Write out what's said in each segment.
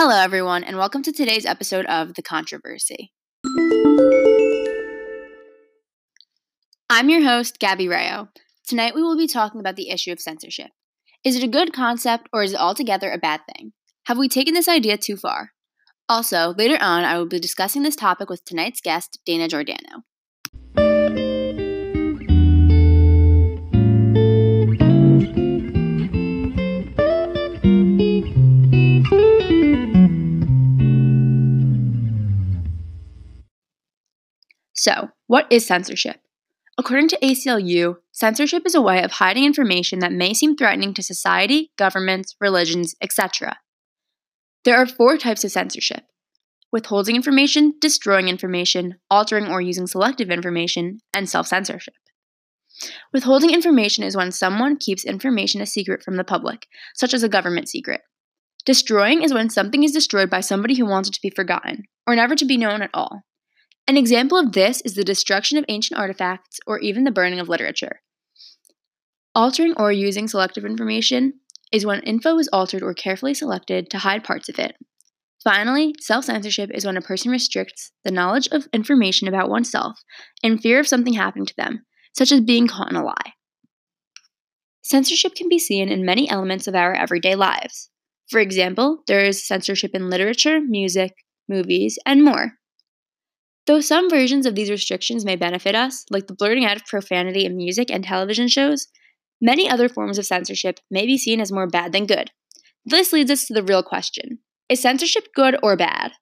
Hello, everyone, and welcome to today's episode of The Controversy. I'm your host, Gabby Rayo. Tonight we will be talking about the issue of censorship. Is it a good concept or is it altogether a bad thing? Have we taken this idea too far? Also, later on, I will be discussing this topic with tonight's guest, Dana Giordano. So, what is censorship? According to ACLU, censorship is a way of hiding information that may seem threatening to society, governments, religions, etc. There are four types of censorship withholding information, destroying information, altering or using selective information, and self censorship. Withholding information is when someone keeps information a secret from the public, such as a government secret. Destroying is when something is destroyed by somebody who wants it to be forgotten, or never to be known at all. An example of this is the destruction of ancient artifacts or even the burning of literature. Altering or using selective information is when info is altered or carefully selected to hide parts of it. Finally, self censorship is when a person restricts the knowledge of information about oneself in fear of something happening to them, such as being caught in a lie. Censorship can be seen in many elements of our everyday lives. For example, there is censorship in literature, music, movies, and more. Though some versions of these restrictions may benefit us, like the blurting out of profanity in music and television shows, many other forms of censorship may be seen as more bad than good. This leads us to the real question Is censorship good or bad?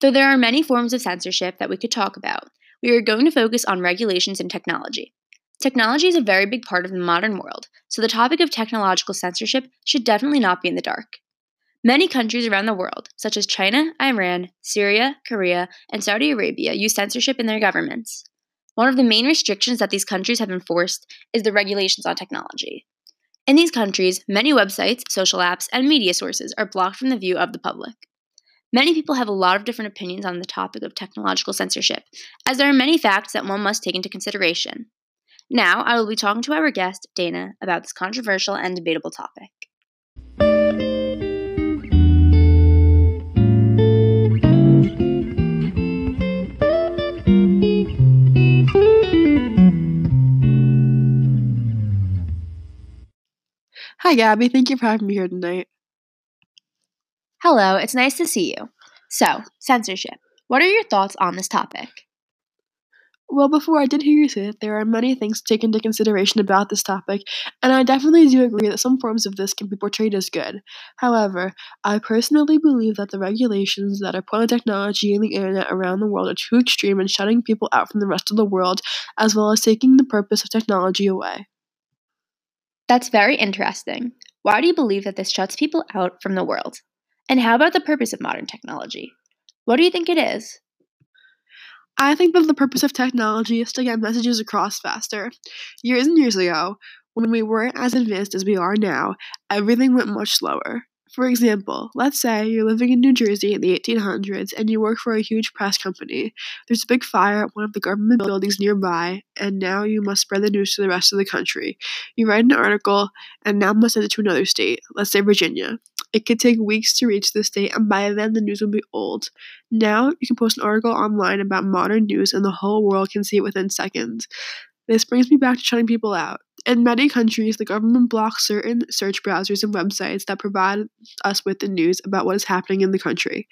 Though there are many forms of censorship that we could talk about, we are going to focus on regulations and technology. Technology is a very big part of the modern world, so the topic of technological censorship should definitely not be in the dark. Many countries around the world, such as China, Iran, Syria, Korea, and Saudi Arabia, use censorship in their governments. One of the main restrictions that these countries have enforced is the regulations on technology. In these countries, many websites, social apps, and media sources are blocked from the view of the public. Many people have a lot of different opinions on the topic of technological censorship, as there are many facts that one must take into consideration. Now, I will be talking to our guest, Dana, about this controversial and debatable topic. Hi, Gabby. Thank you for having me here tonight. Hello, it's nice to see you. So, censorship. What are your thoughts on this topic? Well, before I did hear you say that there are many things to take into consideration about this topic, and I definitely do agree that some forms of this can be portrayed as good. However, I personally believe that the regulations that are put on technology and the internet around the world are too extreme in shutting people out from the rest of the world, as well as taking the purpose of technology away. That's very interesting. Why do you believe that this shuts people out from the world? And how about the purpose of modern technology? What do you think it is? I think that the purpose of technology is to get messages across faster. Years and years ago, when we weren't as advanced as we are now, everything went much slower. For example, let's say you're living in New Jersey in the 1800s and you work for a huge press company. There's a big fire at one of the government buildings nearby, and now you must spread the news to the rest of the country. You write an article and now must send it to another state, let's say Virginia. It could take weeks to reach the state, and by then the news will be old. Now you can post an article online about modern news, and the whole world can see it within seconds. This brings me back to shutting people out. In many countries, the government blocks certain search browsers and websites that provide us with the news about what is happening in the country.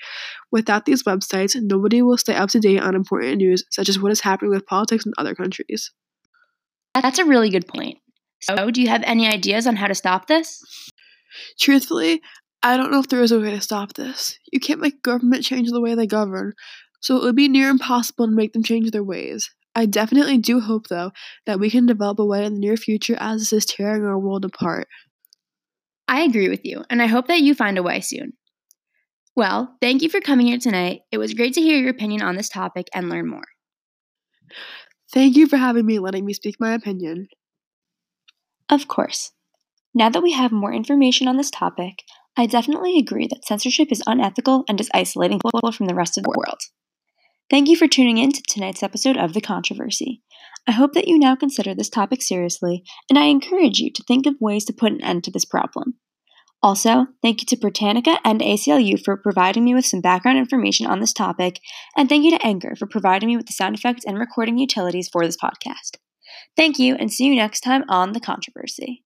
Without these websites, nobody will stay up to date on important news, such as what is happening with politics in other countries. That's a really good point. So, do you have any ideas on how to stop this? Truthfully, I don't know if there is a way to stop this. You can't make government change the way they govern, so it would be near impossible to make them change their ways. I definitely do hope, though, that we can develop a way in the near future as this is tearing our world apart. I agree with you, and I hope that you find a way soon. Well, thank you for coming here tonight. It was great to hear your opinion on this topic and learn more. Thank you for having me and letting me speak my opinion. Of course. Now that we have more information on this topic, I definitely agree that censorship is unethical and is isolating people from the rest of the world. Thank you for tuning in to tonight's episode of The Controversy. I hope that you now consider this topic seriously, and I encourage you to think of ways to put an end to this problem. Also, thank you to Britannica and ACLU for providing me with some background information on this topic, and thank you to Anchor for providing me with the sound effects and recording utilities for this podcast. Thank you, and see you next time on The Controversy.